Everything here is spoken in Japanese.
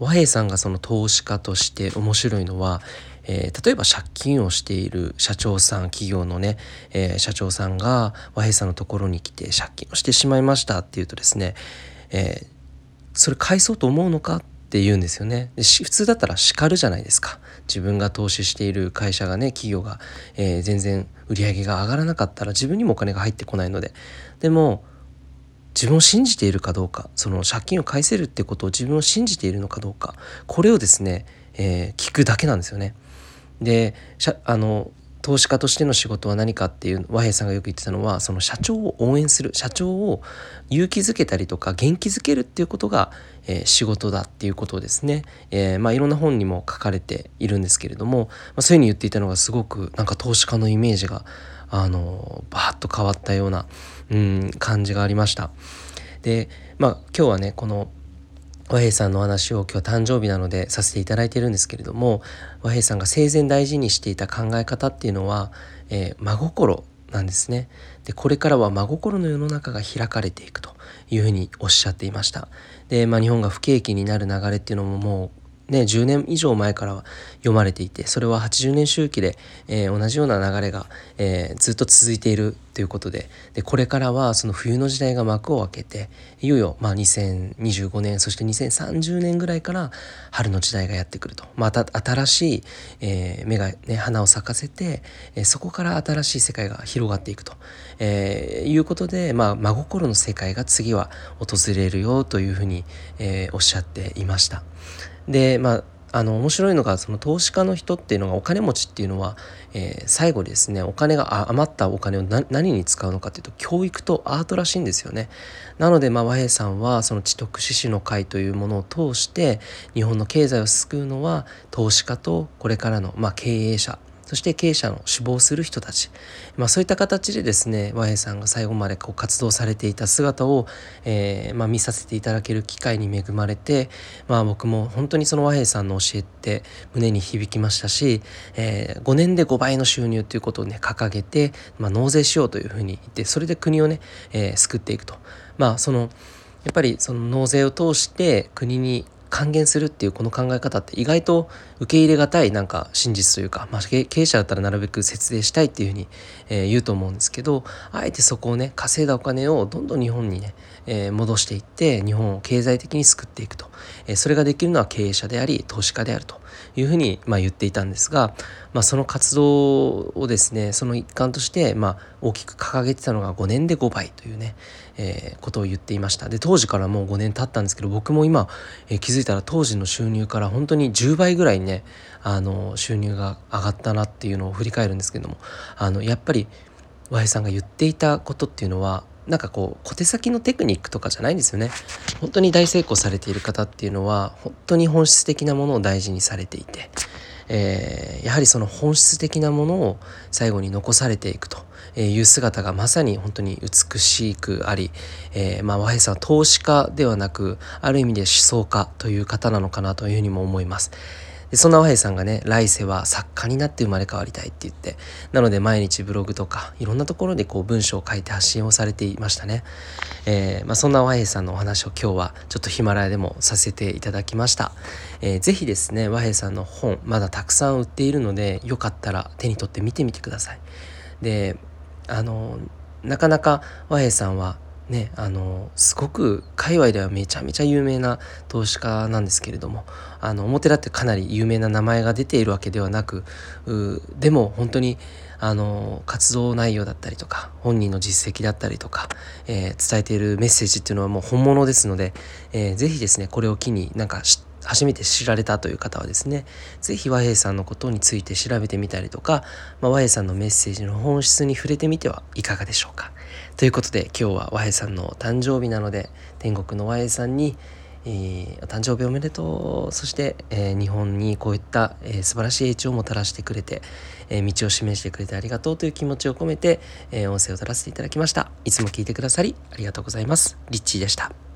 和平さんがその投資家として面白いのは、えー、例えば借金をしている社長さん企業のね、えー、社長さんが和平さんのところに来て借金をしてしまいましたっていうとですね、えー、それ返そうと思うのかって言うんですよね。で普通だったら叱るじゃないですか。自分が投資している会社がね企業が、え、全然売り上げが上がらなかったら自分にもお金が入ってこないので。でも自分を信じているかどうかその借金を返せるってことを自分を信じているのかどうかこれをですね、えー、聞くだけなんですよね。であの投資家としての仕事は何かっていう和平さんがよく言ってたのはその社長を応援する社長を勇気づけたりとか元気づけるっていうことが、えー、仕事だっていうことをですね、えー、まあ、いろんな本にも書かれているんですけれども、まあ、そういうふうに言っていたのがすごくなんか投資家のイメージがあのバーッと変わったような、うん、感じがありました。でまあ今日はねこの和平さんの話を今日誕生日なのでさせていただいてるんですけれども和平さんが生前大事にしていた考え方っていうのは、えー、真心なんですねでこれからは真心の世の中が開かれていくというふうにおっしゃっていましたで、まあ、日本が不景気になる流れっていうのももうね、10年以上前から読まれていてそれは80年周期で、えー、同じような流れが、えー、ずっと続いているということででこれからはその冬の時代が幕を開けていよいよ、まあ、2025年そして2030年ぐらいから春の時代がやってくるとまた新しい、えー、芽が、ね、花を咲かせて、えそこから新しい世界が広がっていくと、えいうことで、まあ、真心の世界が次は訪れるよというふうに、えおっしゃっていました。でまああの面白いのがその投資家の人っていうのがお金持ちっていうのは、えー、最後ですねお金が余ったお金を何に使うのかっていうと教育とアートらしいんですよね。なので、まあ、和平さんはその知徳志士の会というものを通して日本の経済を救うのは投資家とこれからの、まあ、経営者そして経営者の死亡する人たち、まあ、そういった形でですね和平さんが最後までこう活動されていた姿を、えー、まあ、見させていただける機会に恵まれて、まあ、僕も本当にその和平さんの教えって胸に響きましたし、えー、5年で5倍の収入ということをね掲げて、まあ、納税しようというふうに言ってそれで国をね、えー、救っていくと。まあそのやっぱりその納税を通して国に還元するっていうこの考え方って意外と受け入れがたいなんか真実というか、まあ、経営者だったらなるべく節税したいっていうふうに、えー、言うと思うんですけどあえてそこをね稼いだお金をどんどん日本にね、えー、戻していって日本を経済的に救っていくと、え、それができるのは経営者であり投資家であるというふうに、まあ、言っていたんですが、まあ、その活動をですねその一環として、まあ、大きく掲げてたのが5年で5倍というね、えー、ことを言っていました。で当時からもう5年経ったんですけど僕も今、えー、気づいたら当時の収入から本当に10倍ぐらいねあの収入が上がったなっていうのを振り返るんですけどもあのやっぱり和平さんが言っていたことっていうのはなんかこう小手先のテクニックとかじゃないんですよね本当に大成功されている方っていうのは本当に本質的なものを大事にされていて、えー、やはりその本質的なものを最後に残されていくという姿がまさに本当に美しくあり、えー、まあ和平さんは投資家ではなくある意味で思想家という方なのかなというふうにも思います。でそんな和平さんがね来世は作家になって生まれ変わりたいって言ってなので毎日ブログとかいろんなところでこう文章を書いて発信をされていましたね、えー、まあ、そんな和平さんのお話を今日はちょっとヒマラヤでもさせていただきました、えー、ぜひですね和平さんの本まだたくさん売っているのでよかったら手に取って見てみてください。であのなかなか和平さんはねあのすごく界隈ではめちゃめちゃ有名な投資家なんですけれどもあの表立ってかなり有名な名前が出ているわけではなくでも本当にあの活動内容だったりとか本人の実績だったりとか、えー、伝えているメッセージっていうのはもう本物ですので、えー、ぜひですねこれを機になんか知って初めて知られたという方はですね是非和平さんのことについて調べてみたりとか、まあ、和平さんのメッセージの本質に触れてみてはいかがでしょうか。ということで今日は和平さんの誕生日なので天国の和平さんにえー、お誕生日おめでとうそして、えー、日本にこういった、えー、素晴らしい英知をもたらしてくれて、えー、道を示してくれてありがとうという気持ちを込めて、えー、音声を取らせていただきました。いつも聞いてくださりありがとうございます。リッチーでした。